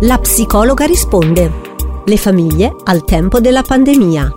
La psicologa risponde. Le famiglie al tempo della pandemia.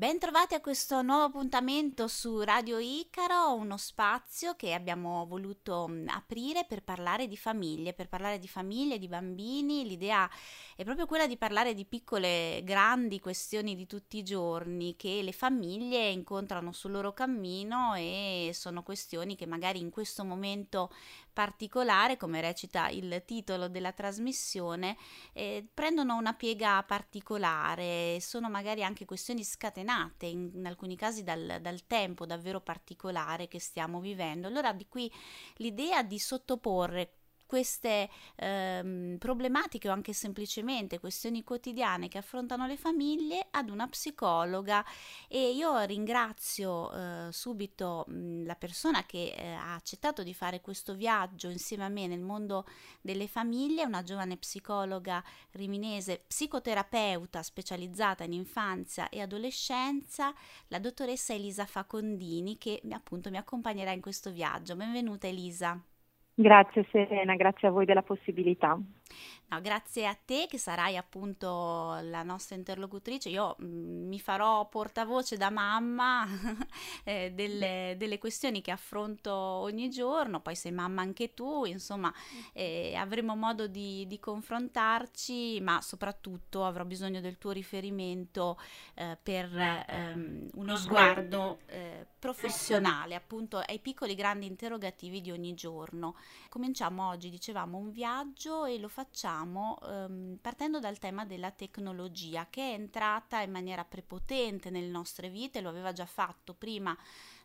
Bentrovati a questo nuovo appuntamento su Radio Icaro, uno spazio che abbiamo voluto mm, aprire per parlare di famiglie, per parlare di famiglie, di bambini. L'idea è proprio quella di parlare di piccole, grandi questioni di tutti i giorni che le famiglie incontrano sul loro cammino e sono questioni che magari in questo momento particolare, come recita il titolo della trasmissione, eh, prendono una piega particolare, sono magari anche questioni scatenate in, in alcuni casi dal, dal, tempo davvero particolare che stiamo vivendo. Allora di qui l'idea di sottoporre queste ehm, problematiche o anche semplicemente questioni quotidiane che affrontano le famiglie ad una psicologa e io ringrazio eh, subito mh, la persona che eh, ha accettato di fare questo viaggio insieme a me nel mondo delle famiglie, una giovane psicologa riminese, psicoterapeuta specializzata in infanzia e adolescenza, la dottoressa Elisa Facondini che appunto mi accompagnerà in questo viaggio. Benvenuta Elisa. Grazie Serena, grazie a voi della possibilità. No, grazie a te che sarai appunto la nostra interlocutrice. Io mh, mm, mi farò portavoce da mamma eh, delle, delle, questioni che affronto ogni giorno, poi sei mamma anche tu, insomma eh, avremo modo di, di, confrontarci, ma soprattutto avrò bisogno del tuo riferimento eh, per ehm, uno sguardo eh, professionale appunto ai piccoli grandi interrogativi di ogni giorno. Cominciamo oggi, dicevamo, un viaggio e lo facciamo ehm, partendo dal tema della tecnologia che è entrata in maniera prepotente nelle nostre vite, lo aveva già fatto prima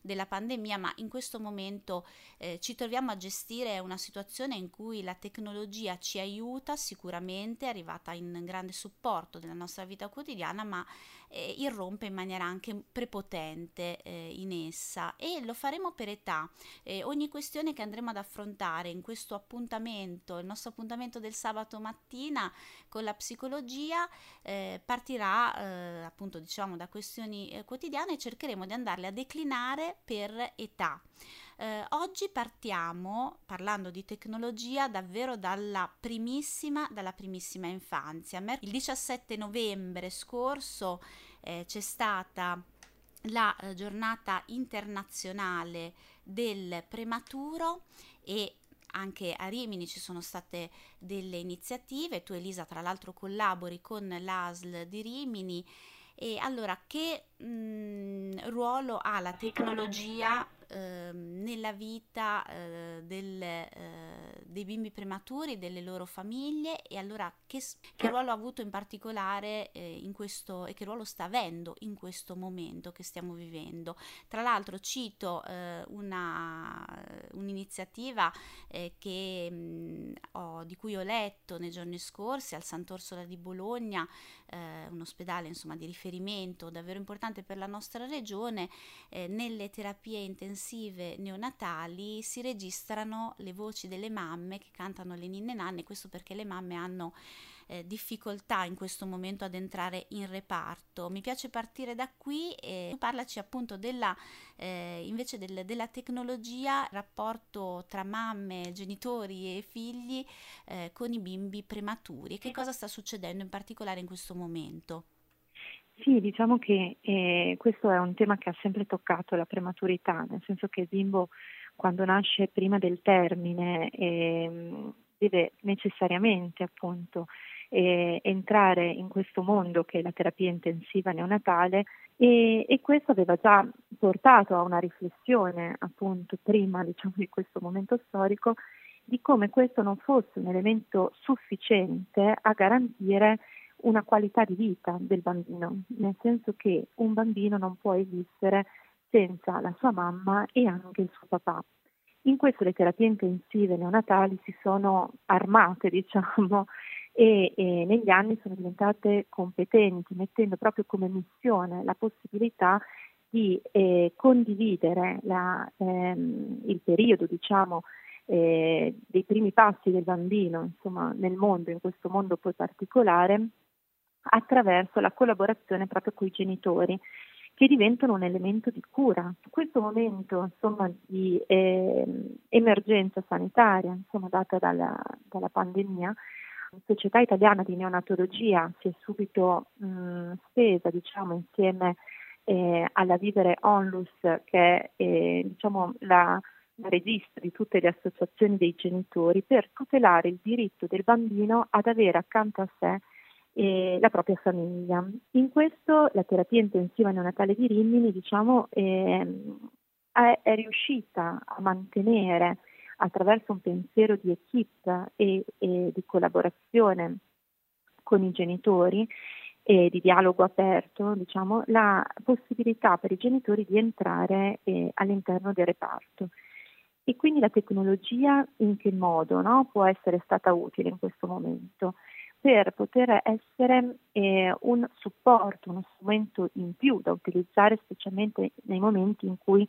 della pandemia, ma in questo momento eh, ci troviamo a gestire una situazione in cui la tecnologia ci aiuta sicuramente, è arrivata in grande supporto della nostra vita quotidiana, ma eh, irrompe in maniera anche prepotente eh, in essa e lo faremo per età. Eh, ogni questione che andremo ad affrontare in questo appuntamento, il nostro appuntamento del sabato mattina con la psicologia, eh, partirà eh, appunto diciamo da questioni eh, quotidiane e cercheremo di andarle a declinare per età. Eh, oggi partiamo, parlando di tecnologia, davvero dalla primissima, dalla primissima infanzia. Il 17 novembre scorso eh, c'è stata la eh, giornata internazionale del prematuro e anche a Rimini ci sono state delle iniziative, tu Elisa tra l'altro collabori con l'ASL di Rimini e allora che mh, mm, ruolo ha la tecnologia eh, nella vita eh, del, eh, dei bimbi prematuri, delle loro famiglie e allora che, che ruolo ha avuto in particolare eh, in questo e che ruolo sta avendo in questo momento che stiamo vivendo. Tra l'altro cito eh, una, un'iniziativa eh, che, mh, ho, di cui ho letto nei giorni scorsi al Sant'Orsola di Bologna, un ospedale insomma, di riferimento davvero importante per la nostra regione, nelle terapie intensive intensive neonatali si registrano le voci delle mamme che cantano le ninne nanne, questo perché le mamme hanno eh, difficoltà in questo momento ad entrare in reparto. Mi piace partire da qui e parlaci appunto della, eh, invece del, della tecnologia, rapporto tra mamme, genitori e figli eh, con i bimbi prematuri. Che cosa sta succedendo in particolare in questo momento? Sì, diciamo che eh, questo è un tema che ha sempre toccato la prematurità, nel senso che il bimbo quando nasce prima del termine eh, deve necessariamente appunto eh, entrare in questo mondo che è la terapia intensiva neonatale e, e, questo aveva già portato a una riflessione appunto prima diciamo, di questo momento storico di come questo non fosse un elemento sufficiente a garantire una qualità di vita del bambino, nel senso che un bambino non può esistere senza la sua mamma e anche il suo papà. In questo le terapie intensive neonatali si sono armate, diciamo, e, e, negli anni sono diventate competenti, mettendo proprio come missione la possibilità di eh, condividere la, ehm, il periodo, diciamo, eh, dei primi passi del bambino, insomma, nel mondo, in questo mondo poi particolare, attraverso la collaborazione proprio con i genitori che diventano un elemento di cura. Questo momento insomma, di eh, emergenza sanitaria insomma, data dalla, dalla pandemia, la Società Italiana di Neonatologia si è subito mh, spesa diciamo, insieme eh, alla Vivere Onlus, che è eh, diciamo, la, la registro di tutte le associazioni dei genitori, per tutelare il diritto del bambino ad avere accanto a sé eh, la propria famiglia. In questo la terapia intensiva neonatale di Rimini diciamo, eh, è, è, riuscita a mantenere attraverso un pensiero di equip e, e di collaborazione con i genitori e di dialogo aperto, diciamo, la possibilità per i genitori di entrare eh, all'interno del reparto. E quindi la tecnologia in che modo no, può essere stata utile in questo momento? Per poter essere eh, un supporto, uno strumento in più da utilizzare specialmente nei momenti in cui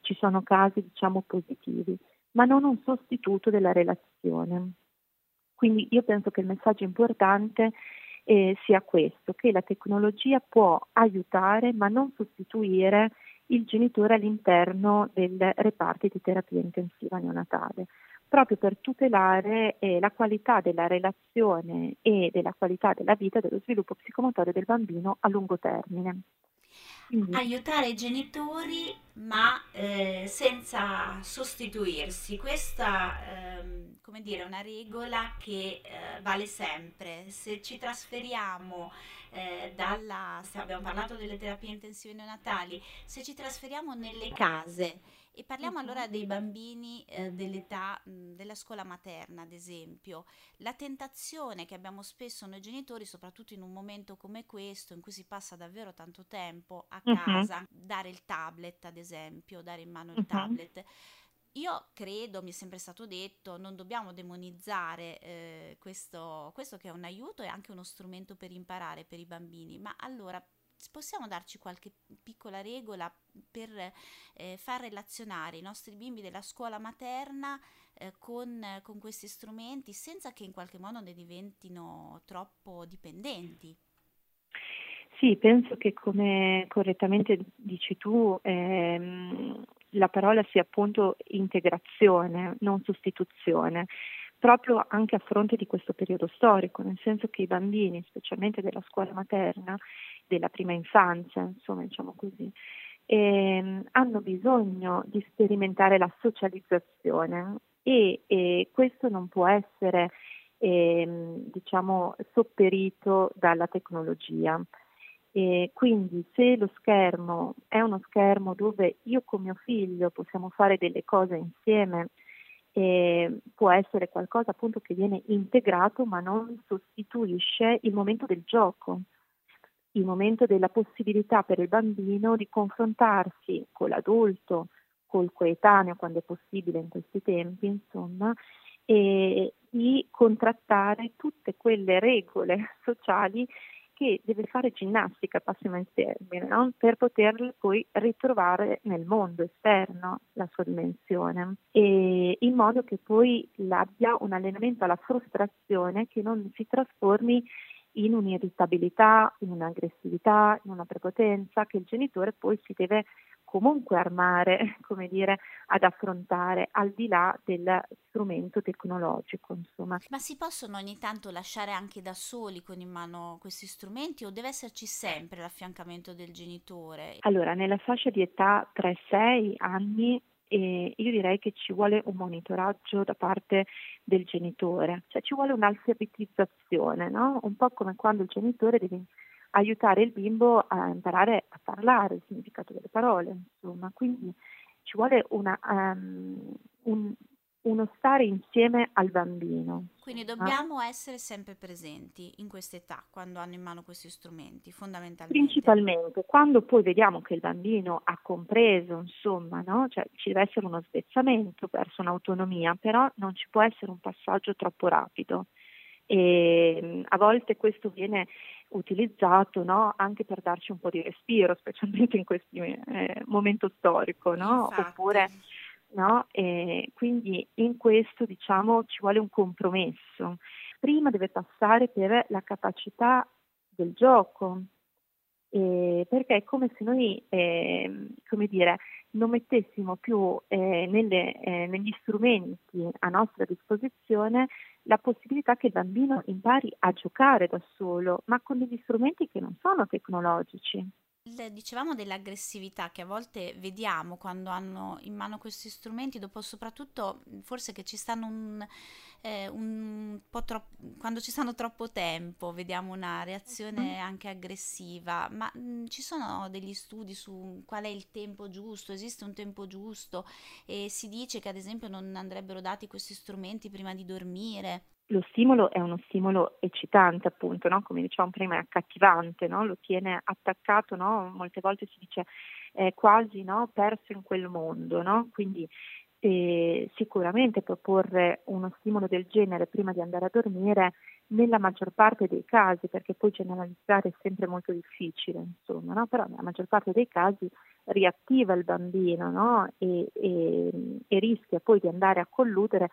ci sono casi diciamo positivi, ma non un sostituto della relazione. Quindi io penso che il messaggio importante eh, sia questo, che la tecnologia può aiutare ma non sostituire il genitore all'interno del reparto di terapia intensiva neonatale proprio per tutelare eh, la qualità della relazione e della qualità della vita e dello sviluppo psicomotorio del bambino a lungo termine. Quindi. Aiutare i genitori ma eh, senza sostituirsi. Questa ehm, come dire, è una regola che eh, vale sempre. Se ci trasferiamo eh, dalla, abbiamo parlato delle terapie intensive neonatali, se ci trasferiamo nelle case e parliamo allora dei bambini eh, dell'età mh, della scuola materna, ad esempio. La tentazione che abbiamo spesso noi genitori, soprattutto in un momento come questo, in cui si passa davvero tanto tempo a casa, uh-huh. dare il tablet, ad esempio, dare in mano il uh-huh. tablet. Io credo, mi è sempre stato detto, non dobbiamo demonizzare eh, questo, questo che è un aiuto e anche uno strumento per imparare per i bambini, ma allora possiamo darci qualche piccola regola per eh, far relazionare i nostri bimbi della scuola materna eh, con, con questi strumenti senza che in qualche modo ne diventino troppo dipendenti? Sì, penso che come correttamente dici tu, ehm, la parola sia appunto integrazione, non sostituzione proprio anche a fronte di questo periodo storico, nel senso che i bambini, specialmente della scuola materna, della prima infanzia, insomma, diciamo così, ehm, hanno bisogno di sperimentare la socializzazione e, e questo non può essere ehm, diciamo, sopperito dalla tecnologia. E quindi se lo schermo è uno schermo dove io con mio figlio possiamo fare delle cose insieme, può essere qualcosa appunto che viene integrato ma non sostituisce il momento del gioco, il momento della possibilità per il bambino di confrontarsi con l'adulto, col coetaneo quando è possibile in questi tempi, insomma, e di contrattare tutte quelle regole sociali che deve fare ginnastica, passiamo il termine, no? per poter poi ritrovare nel mondo esterno la sua dimensione, e in modo che poi abbia un allenamento alla frustrazione che non si trasformi in un'irritabilità, in un'aggressività, in una prepotenza che il genitore poi si deve comunque armare, come dire, ad affrontare al di là del strumento tecnologico, insomma. Ma si possono ogni tanto lasciare anche da soli con in mano questi strumenti o deve esserci sempre l'affiancamento del genitore? Allora, nella fascia di età 3-6 anni e io direi che ci vuole un monitoraggio da parte del genitore, cioè ci vuole un'alfabetizzazione, no? un po' come quando il genitore deve aiutare il bimbo a imparare a parlare il significato delle parole, insomma, quindi ci vuole una, um, un, uno stare insieme al bambino. Quindi dobbiamo ah. essere sempre presenti in questa età, quando hanno in mano questi strumenti, fondamentalmente. Principalmente, quando poi vediamo che il bambino ha compreso, insomma, no? cioè, ci deve essere uno svezzamento verso un'autonomia, però non ci può essere un passaggio troppo rapido. E mm, a volte questo viene utilizzato no? anche per darci un po' di respiro, specialmente in questo eh, momento storico, no? oppure no? E quindi in questo diciamo ci vuole un compromesso. Prima deve passare per la capacità del gioco eh, perché è come se noi, eh, come dire, non mettessimo più eh, nelle, eh, negli strumenti a nostra disposizione la possibilità che il bambino impari a giocare da solo, ma con degli strumenti che non sono tecnologici. Dicevamo dell'aggressività che a volte vediamo quando hanno in mano questi strumenti, dopo soprattutto forse che ci stanno un, eh, un po' troppo, quando ci stanno troppo tempo, vediamo una reazione mm-hmm. anche aggressiva, ma mh, ci sono degli studi su qual è il tempo giusto, esiste un tempo giusto? E si dice che ad esempio non andrebbero dati questi strumenti prima di dormire lo stimolo è uno stimolo eccitante, appunto, no? come dicevamo prima, è accattivante, no? lo tiene attaccato, no? molte volte si dice è quasi perso in quel mondo, quindi eh, sicuramente proporre uno stimolo del genere prima di andare a dormire nella maggior parte dei casi, perché poi generalizzare è sempre molto difficile, insomma, però nella maggior parte dei casi riattiva il bambino e, e, e rischia poi di andare a colludere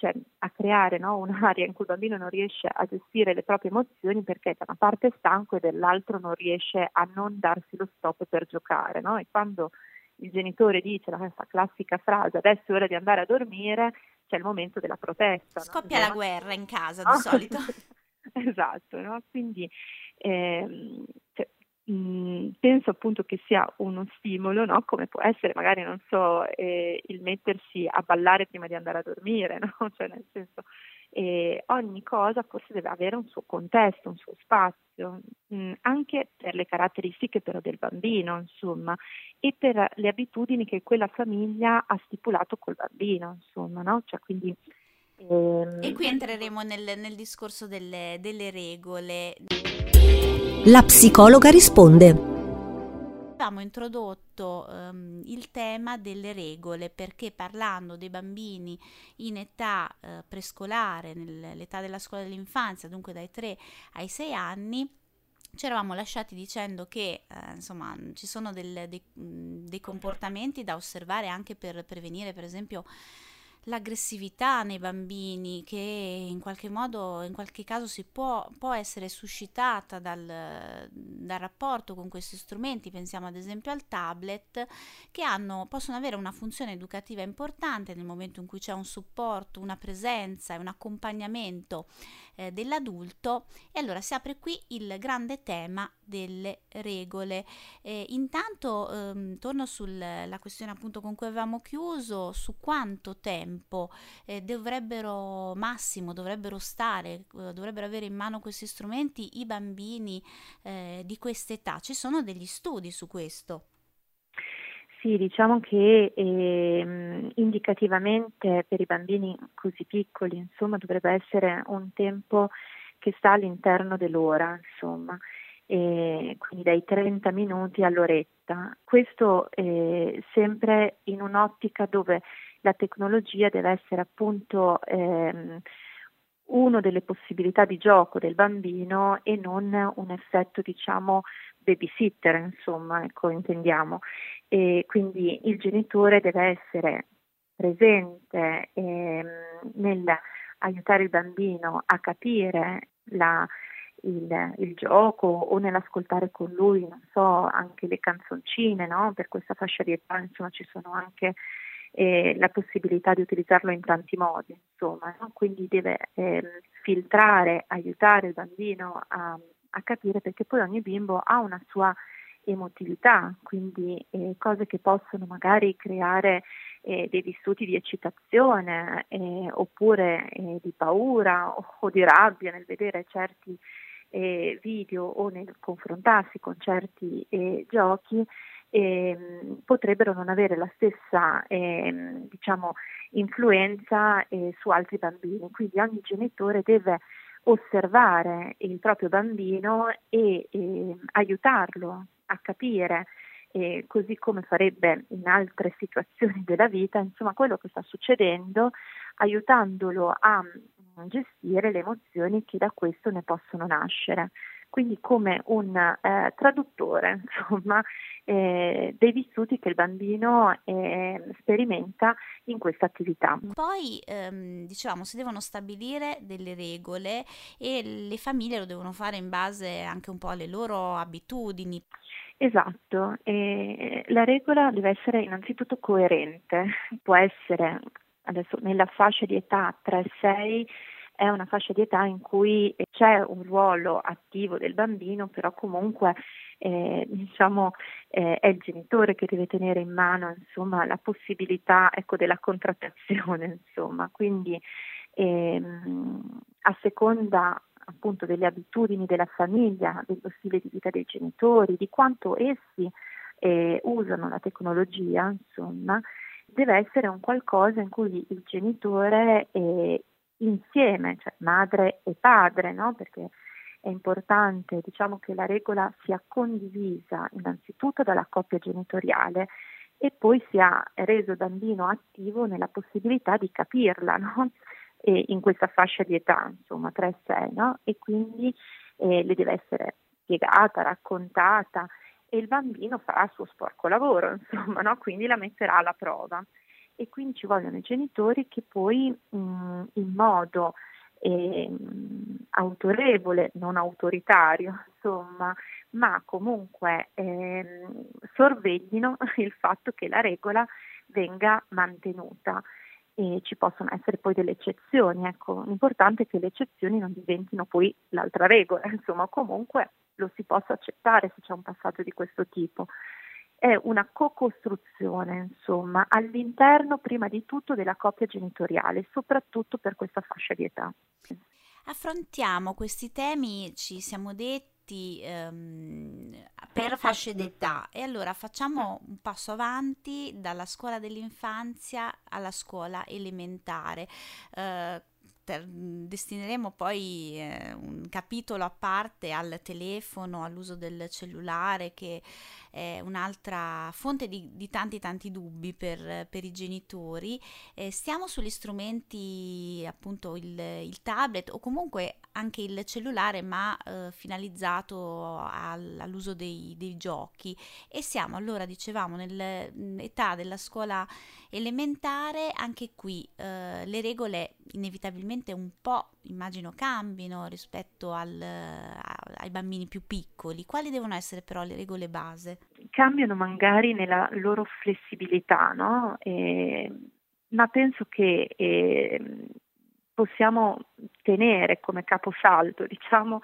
cioè a creare no, un'area in cui il bambino non riesce a gestire le proprie emozioni perché da una parte è stanco e dall'altro non riesce a non darsi lo stop per giocare. No? E quando il genitore dice questa classica frase adesso è ora di andare a dormire, c'è il momento della protesta. Scoppia no? la guerra in casa di solito. esatto, quindi cioè, mh, penso appunto che sia uno stimolo, no? come può essere magari, non so, eh, il mettersi a ballare prima di andare a dormire, no? cioè nel senso eh, ogni cosa forse deve avere un suo contesto, un suo spazio, mh, anche per le caratteristiche però del bambino, insomma, e per le abitudini che quella famiglia ha stipulato col bambino, insomma, no? Cioè, quindi, ehm... E qui entreremo nel, nel discorso delle, delle regole. La psicologa risponde. Abbiamo introdotto um, il tema delle regole perché parlando dei bambini in età uh, prescolare, nell'età della scuola dell'infanzia, dunque dai 3 ai 6 anni, ci eravamo lasciati dicendo che eh, insomma ci sono del, dei, dei, comportamenti da osservare anche per prevenire per esempio l'aggressività nei bambini che in qualche modo, in qualche caso si può, può essere suscitata dal, dal, rapporto con questi strumenti, pensiamo ad esempio al tablet, che hanno, possono avere una funzione educativa importante nel momento in cui c'è un supporto, una presenza e un accompagnamento eh, dell'adulto e allora si apre qui il grande tema delle regole. Eh, intanto ehm, torno sulla questione appunto con cui avevamo chiuso, su quanto tempo eh, dovrebbero massimo, dovrebbero stare, eh, dovrebbero avere in mano questi strumenti i bambini eh, di questa età. Ci sono degli studi su questo. Sì, diciamo che eh, indicativamente per i bambini così piccoli, insomma, dovrebbe essere un tempo che sta all'interno dell'ora, insomma, e quindi dai 30 minuti all'oretta. Questo eh, sempre in un'ottica dove la tecnologia deve essere appunto ehm, una delle possibilità di gioco del bambino e non un effetto, diciamo, babysitter, insomma, ecco, intendiamo. E quindi il genitore deve essere presente ehm, nel aiutare il bambino a capire la, il, il, gioco o nell'ascoltare con lui, non so, anche le canzoncine, no? Per questa fascia di età, insomma, ci sono anche eh, la possibilità di utilizzarlo in tanti modi, insomma, no? quindi deve eh, filtrare, aiutare il bambino a, a, capire perché poi ogni bimbo ha una sua emotività, quindi eh, cose che possono magari creare eh, dei vissuti di eccitazione eh, oppure eh, di paura o, o, di rabbia nel vedere certi video o nel confrontarsi con certi eh, giochi eh, potrebbero non avere la stessa eh, diciamo, influenza eh, su altri bambini. Quindi ogni genitore deve osservare il proprio bambino e ehm, aiutarlo a capire eh, così come farebbe in altre situazioni della vita, insomma quello che sta succedendo, aiutandolo a mm, gestire le emozioni che da questo ne possono nascere. Quindi come un eh, traduttore insomma, eh, dei vissuti che il bambino eh, sperimenta in questa attività. Poi ehm, dicevamo si devono stabilire delle regole e le famiglie lo devono fare in base anche un po' alle loro abitudini. Esatto, e la regola deve essere innanzitutto coerente, può essere adesso nella fascia di età 3-6 è una fascia di età in cui c'è un ruolo attivo del bambino, però comunque eh, diciamo, eh, è il genitore che deve tenere in mano insomma, la possibilità ecco, della contrattazione. Insomma. Quindi ehm, a seconda appunto delle abitudini della famiglia, dello stile di vita dei genitori, di quanto essi eh, usano la tecnologia, insomma, deve essere un qualcosa in cui il genitore eh, insieme, cioè madre e padre, no? perché è importante diciamo, che la regola sia condivisa innanzitutto dalla coppia genitoriale e poi sia reso bambino attivo nella possibilità di capirla no? in questa fascia di età, insomma 3-6, no? e quindi eh, le deve essere spiegata, raccontata e il bambino farà il suo sporco lavoro, insomma, no? quindi la metterà alla prova e quindi ci vogliono i genitori che poi mh, in modo eh, autorevole, non autoritario, insomma, ma comunque eh, sorveglino il fatto che la regola venga mantenuta. E ci possono essere poi delle eccezioni, ecco, l'importante è che le eccezioni non diventino poi l'altra regola, insomma, comunque lo si possa accettare se c'è un passaggio di questo tipo è una co-costruzione, insomma, all'interno prima di tutto della coppia genitoriale, soprattutto per questa fascia di età. Affrontiamo questi temi, ci siamo detti, ehm, per fasce d'età e allora facciamo un passo avanti dalla scuola dell'infanzia alla scuola elementare. Eh, destineremo poi eh, un capitolo a parte al telefono, all'uso del cellulare che è un'altra fonte di, di tanti tanti dubbi per, per i genitori. Eh, stiamo sugli strumenti, appunto il, il, tablet o comunque anche il cellulare, ma eh, finalizzato al, all'uso dei, dei, giochi. E siamo allora, dicevamo, nell'età della scuola elementare, anche qui eh, le regole inevitabilmente un po' immagino cambino rispetto al, a, ai bambini più piccoli. Quali devono essere però le regole base? Cambiano magari nella loro flessibilità, no? E, ma penso che eh, possiamo tenere come caposaldo, diciamo,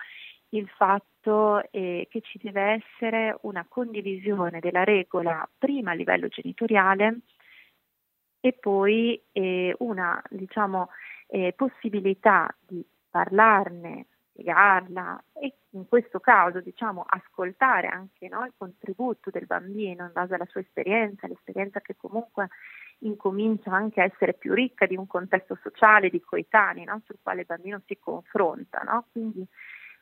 il fatto eh, che ci deve essere una condivisione della regola prima a livello genitoriale e poi eh, una diciamo, eh, possibilità di parlarne, spiegarla e in questo caso diciamo, ascoltare anche no, il contributo del bambino in base alla sua esperienza, l'esperienza che comunque incomincia anche a essere più ricca di un contesto sociale, di coetanei no, sul quale il bambino si confronta. No? Quindi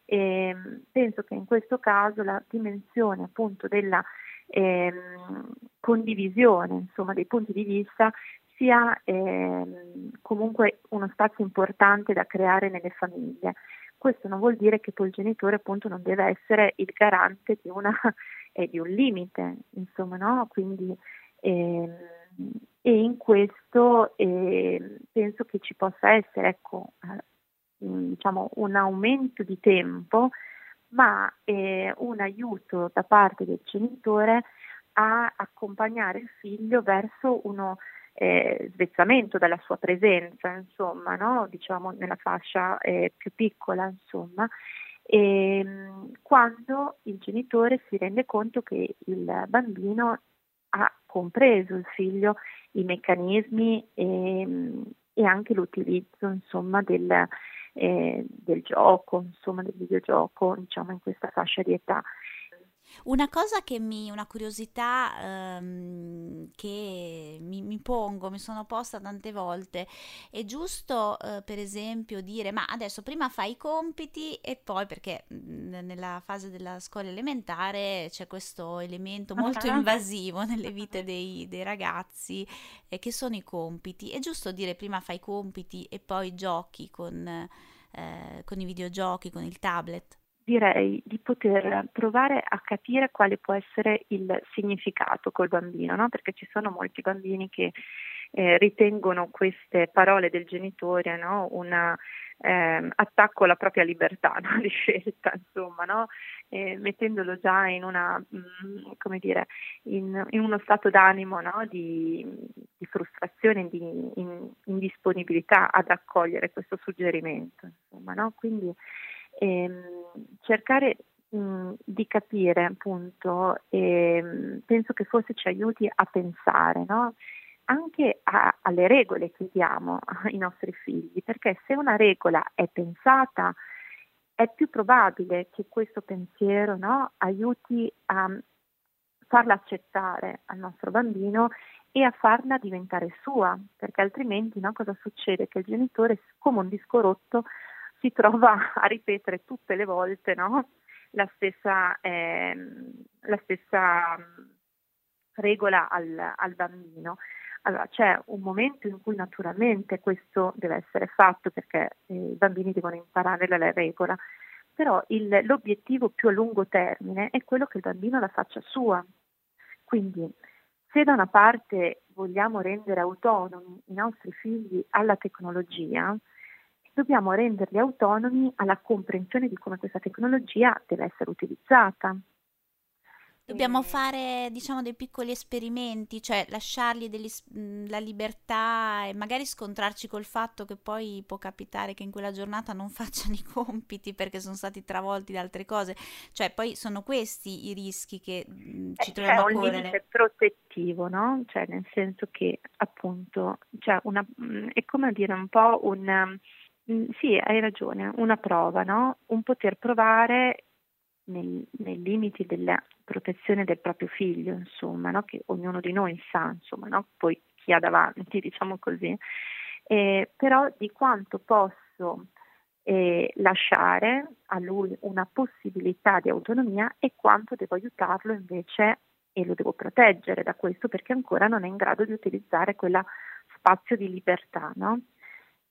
eh, penso che in questo caso la dimensione appunto della ehm, condivisione insomma, dei punti di vista sia ehm, comunque uno spazio importante da creare nelle famiglie. Questo non vuol dire che poi il genitore appunto non deve essere il garante di, una, eh, di un limite, insomma, no? Quindi, ehm, e in questo eh, penso che ci possa essere ecco, eh, diciamo, un aumento di tempo ma eh, un aiuto da parte del genitore a accompagnare il figlio verso uno eh, svezzamento dalla sua presenza, insomma, no? diciamo nella fascia eh, più piccola, insomma, e, ehm, quando il genitore si rende conto che il bambino ha compreso il figlio i meccanismi e, e anche l'utilizzo insomma, del, eh, del gioco, insomma, del videogioco, diciamo, in questa fascia di età. Una cosa che mi, una curiosità um, che mi, mi, pongo, mi sono posta tante volte, è giusto uh, per esempio dire ma adesso prima fai i compiti e poi perché mh, nella fase della scuola elementare c'è questo elemento molto invasivo nelle vite dei, dei ragazzi eh, che sono i compiti. È giusto dire prima fai i compiti e poi giochi con, eh, con i videogiochi, con il tablet? Direi di poter provare a capire quale può essere il significato col bambino, no? perché ci sono molti bambini che eh, ritengono queste parole del genitore no? un eh, attacco alla propria libertà no? di scelta, insomma, no? eh, mettendolo già in, una, mh, mm, come dire, in, in, uno stato d'animo di, di, frustrazione, di in, indisponibilità ad accogliere questo suggerimento. Insomma, Quindi cercare mh, di capire appunto, ehm, penso che forse ci aiuti a pensare, no? anche a, alle regole che diamo ai nostri figli, perché se una regola è pensata, è più probabile che questo pensiero no, aiuti a farla accettare al nostro bambino e a farla diventare sua, perché altrimenti no, cosa succede? Che il genitore, come un disco rotto, si trova a ripetere tutte le volte no, la stessa, eh, la stessa regola al, al bambino. Allora, c'è un momento in cui naturalmente questo deve essere fatto perché eh, i bambini devono imparare la regola, però il, l'obiettivo più a lungo termine è quello che il bambino la faccia sua. Quindi se da una parte vogliamo rendere autonomi i nostri figli alla tecnologia, dobbiamo renderli autonomi alla comprensione di come questa tecnologia deve essere utilizzata. Dobbiamo fare, diciamo, dei piccoli esperimenti, cioè lasciargli degli, la libertà e magari scontrarci col fatto che poi può capitare che in quella giornata non facciano i compiti perché sono stati travolti da altre cose. Cioè, poi sono questi i rischi che ci eh, troviamo a correre. È un limite protettivo, no? Cioè, nel senso che appunto, cioè una, è come dire un po' un... Sì, hai ragione, una prova, no? Un poter provare nei, nei, limiti della protezione del proprio figlio, insomma, no? che ognuno di noi sa, insomma, no? poi chi ha davanti, diciamo così, eh, però di quanto posso eh, lasciare a lui una possibilità di autonomia e quanto devo aiutarlo invece e lo devo proteggere da questo perché ancora non è in grado di utilizzare quella spazio di libertà, no?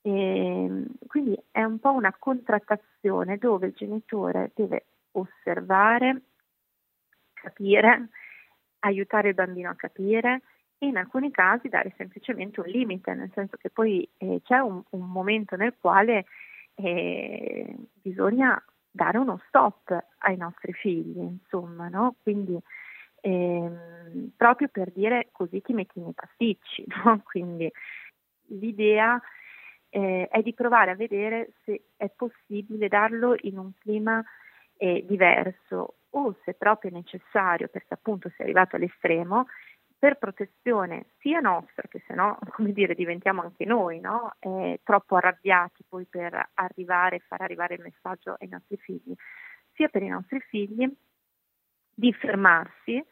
E, quindi è un po' una contrattazione dove il genitore deve osservare, capire, aiutare il bambino a capire e in alcuni casi dare semplicemente un limite, nel senso che poi eh, c'è un, un, momento nel quale eh, bisogna dare uno stop ai nostri figli, insomma, no? Quindi ehm, proprio per dire così ti metti nei pasticci, no? Quindi l'idea eh, è di provare a vedere se è possibile darlo in un clima è diverso o se proprio è necessario, perché appunto si è arrivato all'estremo, per protezione sia nostra, che se no, come dire, diventiamo anche noi, no? eh, troppo arrabbiati poi per arrivare, far arrivare il messaggio ai nostri figli, sia per i nostri figli di fermarsi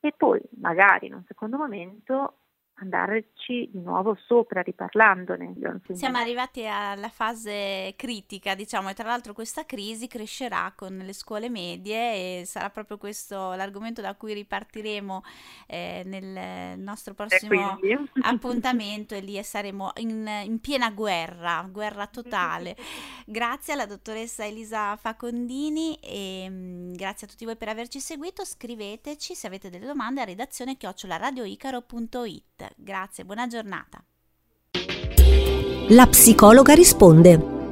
e poi magari in un secondo momento andarci di nuovo sopra riparlandone. Siamo arrivati alla fase critica, diciamo, e tra l'altro questa crisi crescerà con le scuole medie e sarà proprio questo l'argomento da cui ripartiremo eh, nel nostro prossimo appuntamento e lì saremo in, in, piena guerra, guerra totale. Grazie alla dottoressa Elisa Facondini e mh, mm, grazie a tutti voi per averci seguito. Scriveteci se avete delle domande a redazione chioccioladioicaro.it. Grazie, buona giornata. La psicologa risponde